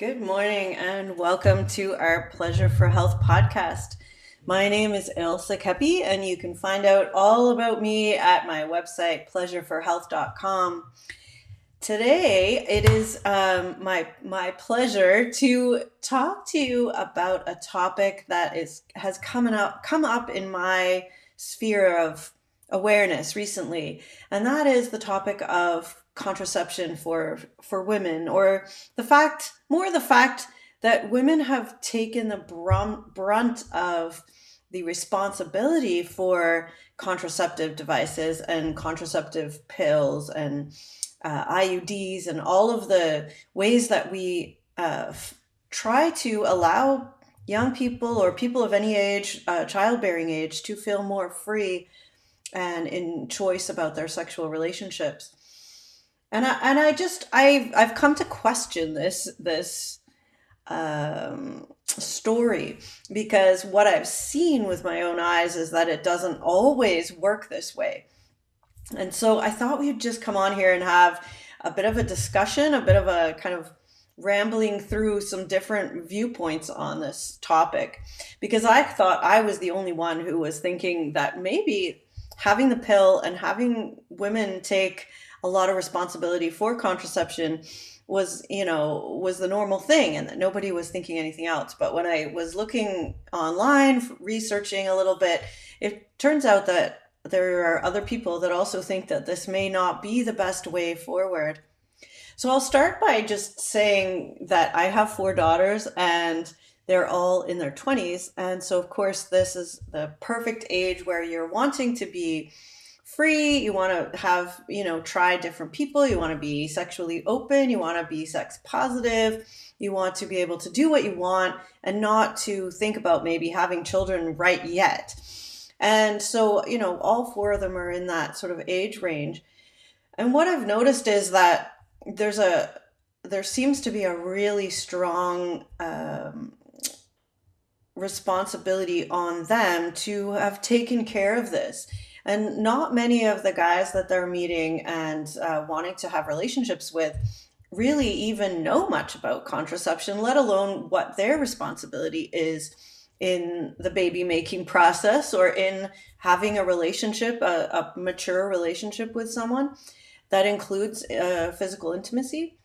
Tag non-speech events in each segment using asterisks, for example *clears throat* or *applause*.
Good morning and welcome to our Pleasure for Health podcast. My name is Ilse Kepi, and you can find out all about me at my website, pleasureforhealth.com. Today, it is um, my my pleasure to talk to you about a topic that is has come up come up in my sphere of awareness recently, and that is the topic of contraception for for women or the fact more the fact that women have taken the brunt, brunt of the responsibility for contraceptive devices and contraceptive pills and uh, IUDs and all of the ways that we uh, f- try to allow young people or people of any age, uh, childbearing age, to feel more free and in choice about their sexual relationships and I and I just I've I've come to question this this um, story because what I've seen with my own eyes is that it doesn't always work this way. And so I thought we'd just come on here and have a bit of a discussion, a bit of a kind of rambling through some different viewpoints on this topic because I thought I was the only one who was thinking that maybe having the pill and having women take a lot of responsibility for contraception was you know was the normal thing and that nobody was thinking anything else. But when i was looking online researching a little bit it turns out that there are other people that also think that this may not be the best way forward. So i'll start by just saying that i have four daughters and they're all in their 20s and so of course this is the perfect age where you're wanting to be free you want to have you know try different people you want to be sexually open you want to be sex positive you want to be able to do what you want and not to think about maybe having children right yet. And so you know all four of them are in that sort of age range. And what i've noticed is that there's a there seems to be a really strong um, responsibility on them to have taken care of this and not many of the guys that they're meeting and uh, wanting to have relationships with really even know much about contraception, let alone what their responsibility is in the baby making process or in having a relationship, a, a mature relationship with someone that includes uh, physical intimacy.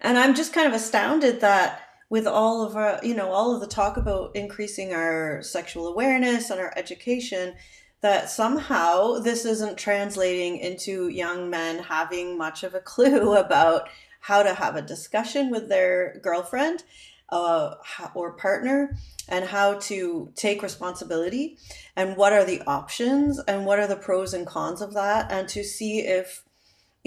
And I'm just kind of astounded that with all of our, you know, all of the talk about increasing our sexual awareness and our education, that somehow this isn't translating into young men having much of a clue *laughs* about how to have a discussion with their girlfriend uh, or partner and how to take responsibility and what are the options and what are the pros and cons of that and to see if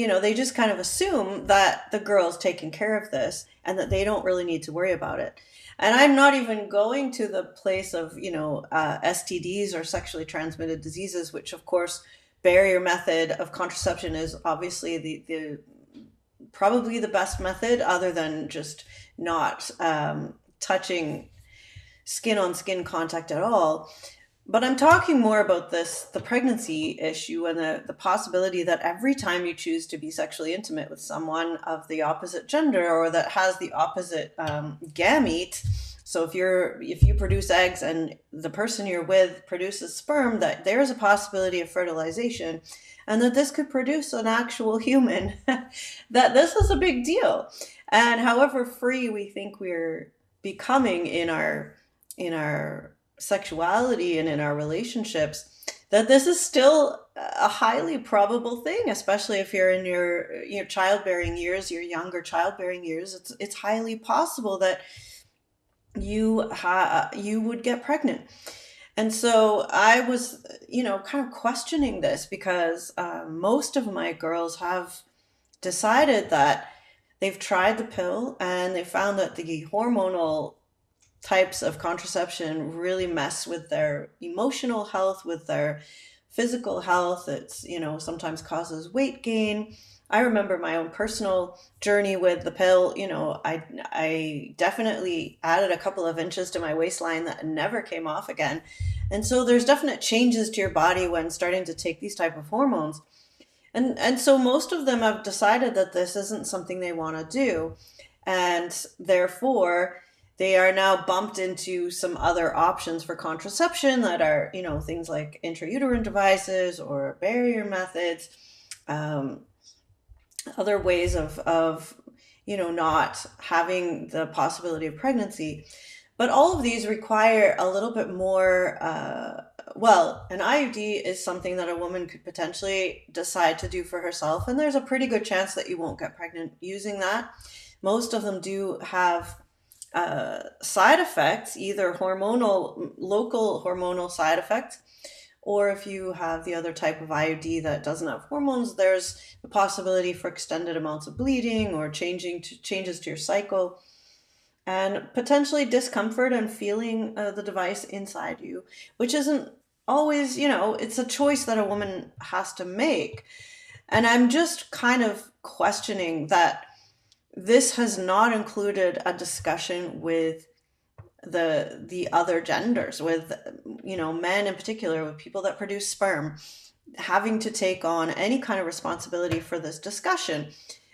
you know they just kind of assume that the girl's taking care of this and that they don't really need to worry about it. And i'm not even going to the place of you know uh, stds or sexually transmitted diseases which of course barrier method of contraception is obviously the, the probably the best method other than just not um, touching skin on skin contact at all but i'm talking more about this the pregnancy issue and the, the possibility that every time you choose to be sexually intimate with someone of the opposite gender or that has the opposite um, gamete so if you're if you produce eggs and the person you're with produces sperm that there's a possibility of fertilization and that this could produce an actual human *laughs* that this is a big deal. And however free we think we're becoming in our in our sexuality and in our relationships that this is still a highly probable thing especially if you're in your your childbearing years your younger childbearing years. It's it's highly possible that you ha- you would get pregnant. And so i was you know kind of questioning this because uh, most of my girls have decided that they've tried the pill and they found that the hormonal types of contraception really mess with their emotional health, with their physical health. It's, you know, sometimes causes weight gain. I remember my own personal journey with the pill. You know, I I definitely added a couple of inches to my waistline that never came off again. And so there's definite changes to your body when starting to take these type of hormones. And and so most of them have decided that this isn't something they want to do. And therefore, they are now bumped into some other options for contraception that are, you know, things like intrauterine devices or barrier methods, um, other ways of, of, you know, not having the possibility of pregnancy. But all of these require a little bit more. Uh, well, an IUD is something that a woman could potentially decide to do for herself, and there's a pretty good chance that you won't get pregnant using that. Most of them do have uh, side effects, either hormonal, local hormonal side effects, or if you have the other type of IUD that doesn't have hormones, there's the possibility for extended amounts of bleeding or changing to, changes to your cycle, and potentially discomfort and feeling uh, the device inside you, which isn't always, you know, it's a choice that a woman has to make. And I'm just kind of questioning that this has not included a discussion with the the other genders with you know men in particular with people that produce sperm having to take on any kind of responsibility for this discussion.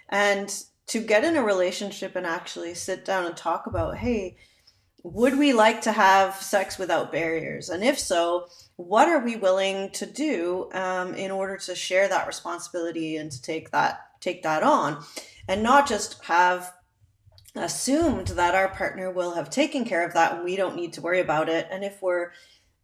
And to get in a relationship and actually sit down and talk about hey would we like to have sex without barriers and if so what are we willing to do um, in order to share that responsibility and to take that take that on and not just have assumed that our partner will have taken care of that and we don't need to worry about it. And if we're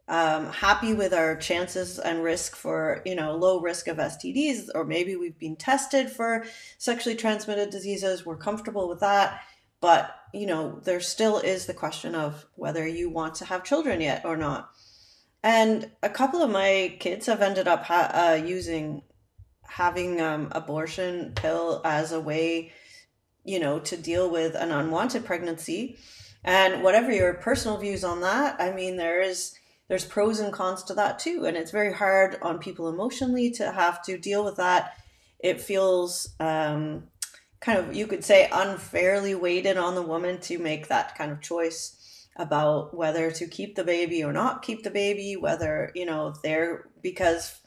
um, happy with our chances and risk for, you know, low risk of STDs, or maybe we've been tested for sexually transmitted diseases, we're comfortable with that. But, you know, there still is the question of whether you want to have children yet or not. And a couple of my kids have ended up ha- uh, using having um, abortion pill as a way, you know, to deal with an unwanted pregnancy. And whatever your personal views on that, I mean, there is there's pros and cons to that too, and it's very hard on people emotionally to have to deal with that. It feels um, kind of you could say unfairly weighted on the woman to make that kind of choice about whether to keep the baby or not keep the baby, whether you know they're because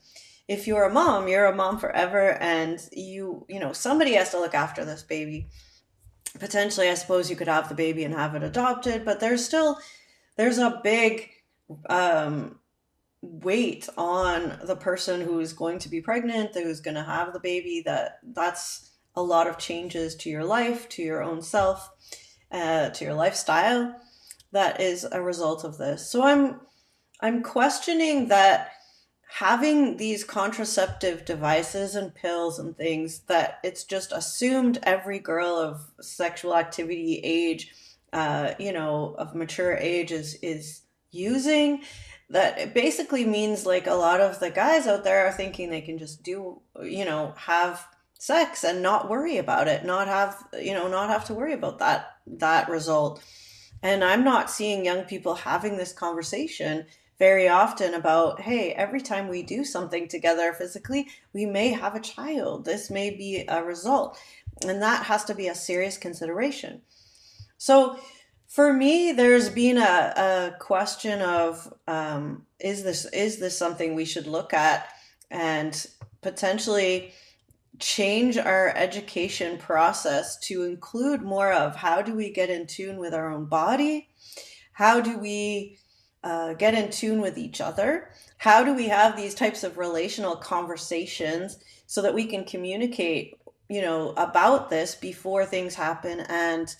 if you're a mom, you're a mom forever and you, you know, somebody has to look after this baby. Potentially, I suppose you could have the baby and have it adopted, but there's still there's a big um weight on the person who's going to be pregnant, who's going to have the baby that that's a lot of changes to your life, to your own self, uh, to your lifestyle that is a result of this. So I'm I'm questioning that having these contraceptive devices and pills and things that it's just assumed every girl of sexual activity age uh, you know of mature age is is using that it basically means like a lot of the guys out there are thinking they can just do you know have sex and not worry about it not have you know not have to worry about that that result. And i'm not seeing young people having this conversation very often about hey every time we do something together physically we may have a child. This may be a result. And that has to be a serious consideration. So for me there's been a, a question of um, is this is this something we should look at? And potentially change our education process to include more of how do we get in tune with our own body how do we uh, get in tune with each other? How do we have these types of relational conversations so that we can communicate, you know, about this before things happen and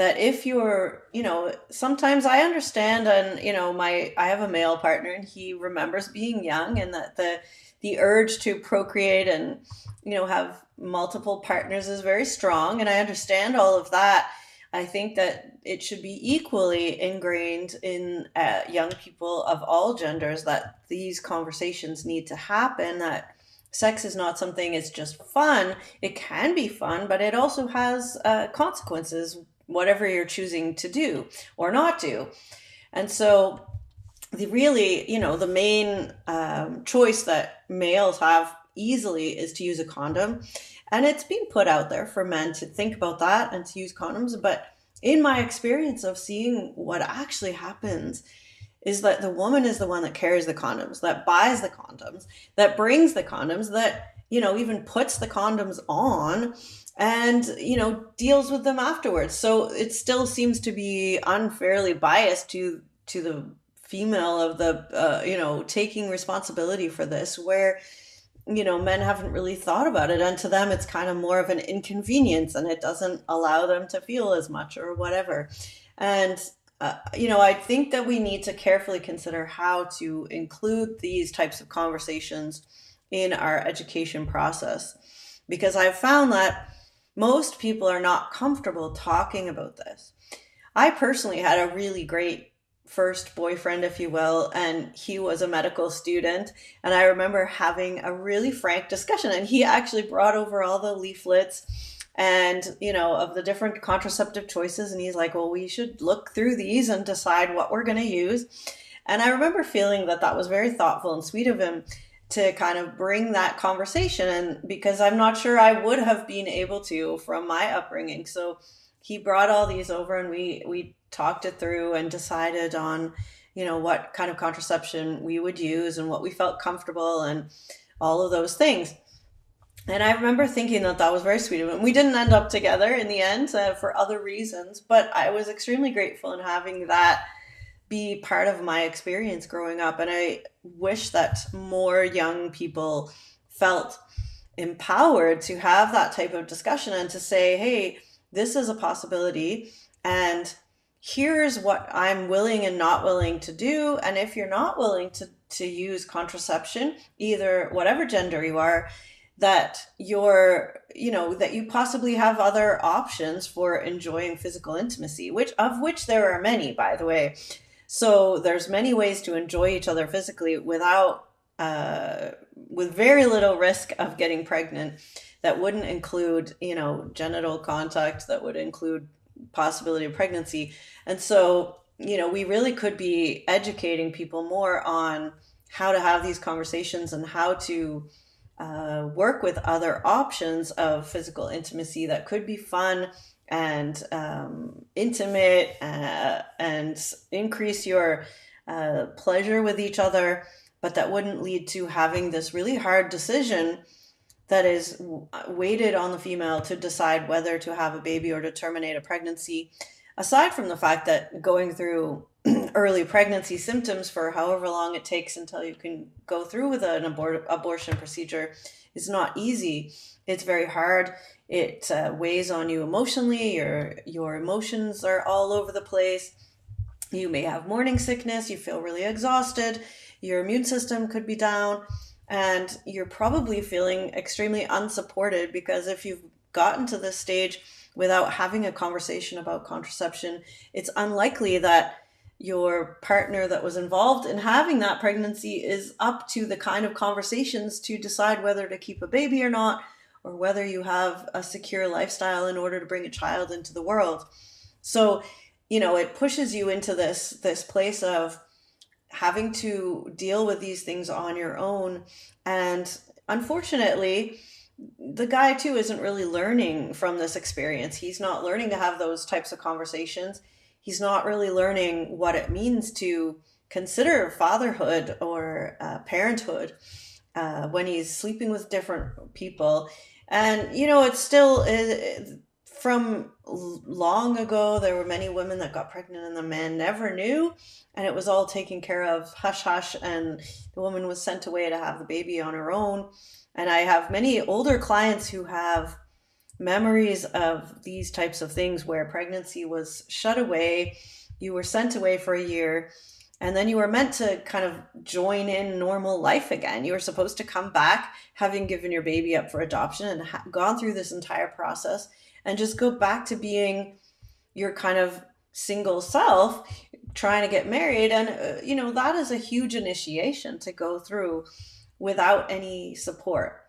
that if you're, you know, sometimes I understand and, you know, my I have a male partner and he remembers being young and that the the urge to procreate and, you know, have multiple partners is very strong and I understand all of that I think that it should be equally ingrained in uh, young people of all genders that these conversations need to happen. That sex is not something it's just fun. It can be fun, but it also has uh, consequences, whatever you're choosing to do or not do. And so, the really, you know, the main um, choice that males have easily is to use a condom. And it's being put out there for men to think about that and to use condoms. But in my experience of seeing what actually happens, is that the woman is the one that carries the condoms, that buys the condoms, that brings the condoms, that you know, even puts the condoms on and, you know, deals with them afterwards. So it still seems to be unfairly biased to to the female of the uh, you know, taking responsibility for this where you know, men haven't really thought about it. And to them, it's kind of more of an inconvenience and it doesn't allow them to feel as much or whatever. And, uh, you know, I think that we need to carefully consider how to include these types of conversations in our education process because I've found that most people are not comfortable talking about this. I personally had a really great first boyfriend, if you will, and he was a medical student. And I remember having a really frank discussion, and he actually brought over all the leaflets and you know of the different contraceptive choices and he's like well we should look through these and decide what we're going to use and i remember feeling that that was very thoughtful and sweet of him to kind of bring that conversation and because I'm not sure I would have been able to from my upbringing. So he brought all these over and we we talked it through and decided on you know what kind of contraception we would use and what we felt comfortable and all of those things. And I remember thinking that that was very sweet of him. We didn't end up together in the end uh, for other reasons, but I was extremely grateful in having that be part of my experience growing up. And I wish that more young people felt empowered to have that type of discussion and to say, hey, this is a possibility. And here's what I'm willing and not willing to do. And if you're not willing to, to use contraception, either whatever gender you are, that you're, you know, that you possibly have other options for enjoying physical intimacy, which of which there are many, by the way. So there's many ways to enjoy each other physically without uh, with very little risk of getting pregnant. That wouldn't include, you know, genital contact. That would include possibility of pregnancy. And so, you know, we really could be educating people more on how to have these conversations and how to uh, work with other options of physical intimacy that could be fun and um, intimate uh, and increase your uh, pleasure with each other, but that wouldn't lead to having this really hard decision that is weighted on the female to decide whether to have a baby or to terminate a pregnancy. Aside from the fact that going through *clears throat* early pregnancy symptoms for however long it takes until you can go through with an abort- abortion procedure is not easy. It's very hard. It uh, weighs on you emotionally. Your your emotions are all over the place. You may have morning sickness. You feel really exhausted. Your immune system could be down, and you're probably feeling extremely unsupported because if you've gotten to this stage without having a conversation about contraception, it's unlikely that your partner that was involved in having that pregnancy is up to the kind of conversations to decide whether to keep a baby or not or whether you have a secure lifestyle in order to bring a child into the world. So, you know, it pushes you into this this place of having to deal with these things on your own and unfortunately the guy too isn't really learning from this experience. He's not learning to have those types of conversations. He's not really learning what it means to consider fatherhood or uh, parenthood uh, when he's sleeping with different people and, you know, it's still it, from long ago, there were many women that got pregnant and the man never knew. And it was all taken care of hush hush. And the woman was sent away to have the baby on her own. And I have many older clients who have memories of these types of things where pregnancy was shut away, you were sent away for a year, and then you were meant to kind of join in normal life again. You were supposed to come back having given your baby up for adoption and ha- gone through this entire process and just go back to being your kind of single self trying to get married and uh, you know that is a huge initiation to go through without any support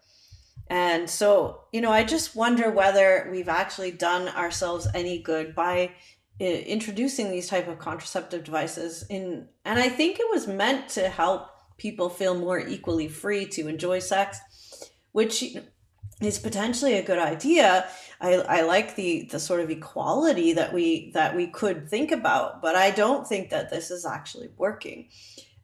and so you know i just wonder whether we've actually done ourselves any good by uh, introducing these type of contraceptive devices in and i think it was meant to help people feel more equally free to enjoy sex which is potentially a good idea. I, I like the the sort of equality that we that we could think about but i don't think that this is actually working.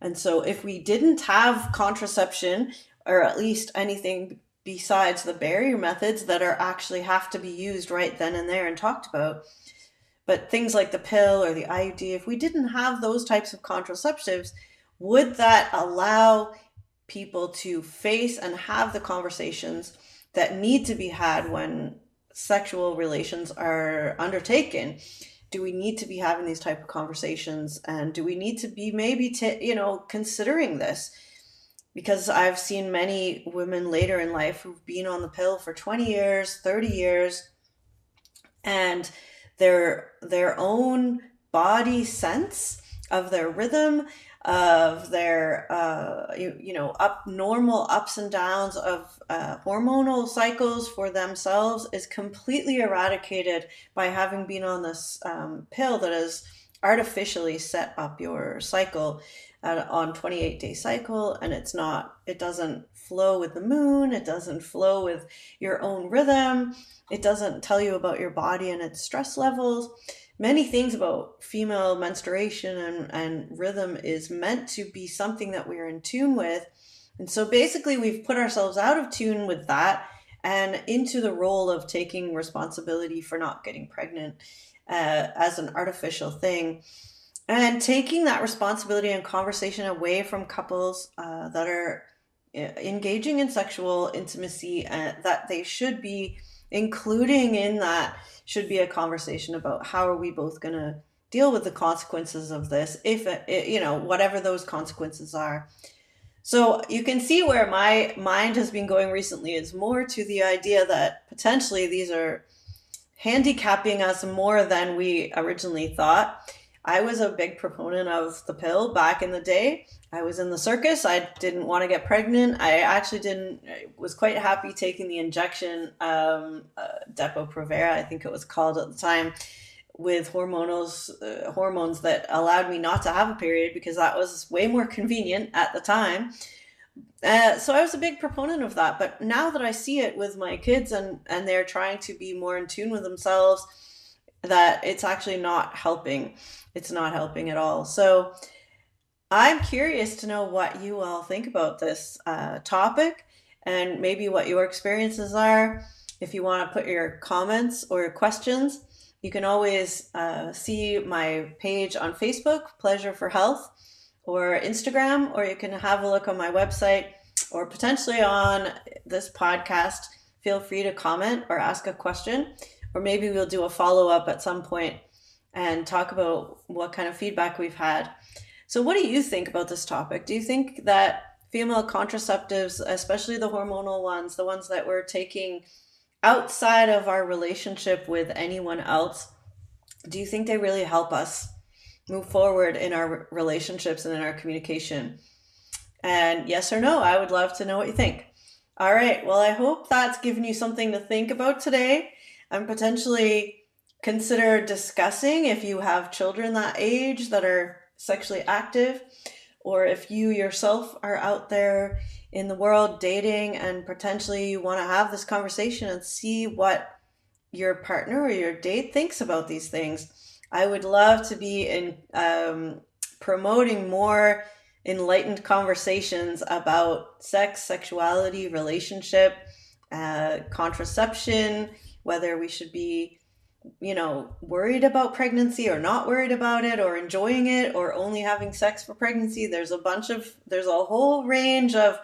And so if we didn't have contraception or at least anything besides the barrier methods that are actually have to be used right then and there and talked about. But things like the pill or the IUD, if we didn't have those types of contraceptives, would that allow people to face and have the conversations that need to be had when sexual relations are undertaken? Do we need to be having these type of conversations and do we need to be maybe t- you know considering this? Because I've seen many women later in life who've been on the pill for 20 years, 30 years, and their their own body sense of their rhythm of their uh, you, you know up normal ups and downs of uh, hormonal cycles for themselves is completely eradicated by having been on this um, pill that has artificially set up your cycle on 28 day cycle and it's not it doesn't flow with the moon it doesn't flow with your own rhythm it doesn't tell you about your body and its stress levels. Many things about female menstruation and, and rhythm is meant to be something that we're in tune with. And so basically we've put ourselves out of tune with that and into the role of taking responsibility for not getting pregnant uh, as an artificial thing and taking that responsibility and conversation away from couples uh, that are uh, engaging in sexual intimacy uh, that they should be including in that should be a conversation about how are we both going to deal with the consequences of this if it, it, you know whatever those consequences are. So you can see where my mind has been going recently is more to the idea that potentially these are handicapping us more than we originally thought I was a big proponent of the pill back in the day. I was in the circus. I didn't want to get pregnant. I actually didn't. I was quite happy taking the injection, um, uh, Depo-Provera, I think it was called at the time, with hormonals, uh, hormones that allowed me not to have a period because that was way more convenient at the time. Uh, so I was a big proponent of that. But now that I see it with my kids and and they're trying to be more in tune with themselves, that it's actually not helping it's not helping at all. So I'm curious to know what you all think about this uh, topic and maybe what your experiences are. If you want to put your comments or questions, you can always uh, see my page on Facebook, Pleasure for Health, or Instagram, or you can have a look on my website or potentially on this podcast. Feel free to comment or ask a question, or maybe we'll do a follow up at some point and talk about what kind of feedback we've had. So, what do you think about this topic? Do you think that female contraceptives, especially the hormonal ones, the ones that we're taking outside of our relationship with anyone else, do you think they really help us move forward in our relationships and in our communication? And yes or no, I would love to know what you think. All right, well, I hope that's given you something to think about today and potentially consider discussing if you have children that age that are sexually active or if you yourself are out there in the world dating and potentially you want to have this conversation and see what your partner or your date thinks about these things. I would love to be in um, promoting more enlightened conversations about sex sexuality relationship uh, contraception whether we should be you know, worried about pregnancy or not worried about it or enjoying it or only having sex for pregnancy. There's a bunch of, there's a whole range of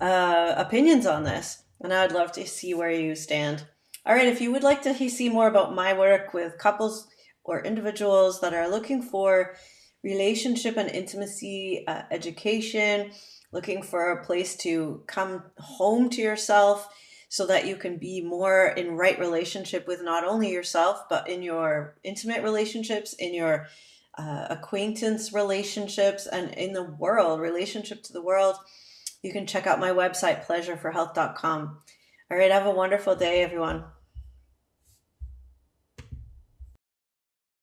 uh, opinions on this. And I'd love to see where you stand. All right, if you would like to see more about my work with couples or individuals that are looking for relationship and intimacy uh, education, looking for a place to come home to yourself, so that you can be more in right relationship with not only yourself but in your intimate relationships in your uh, acquaintance relationships and in the world relationship to the world you can check out my website pleasureforhealth.com all right have a wonderful day everyone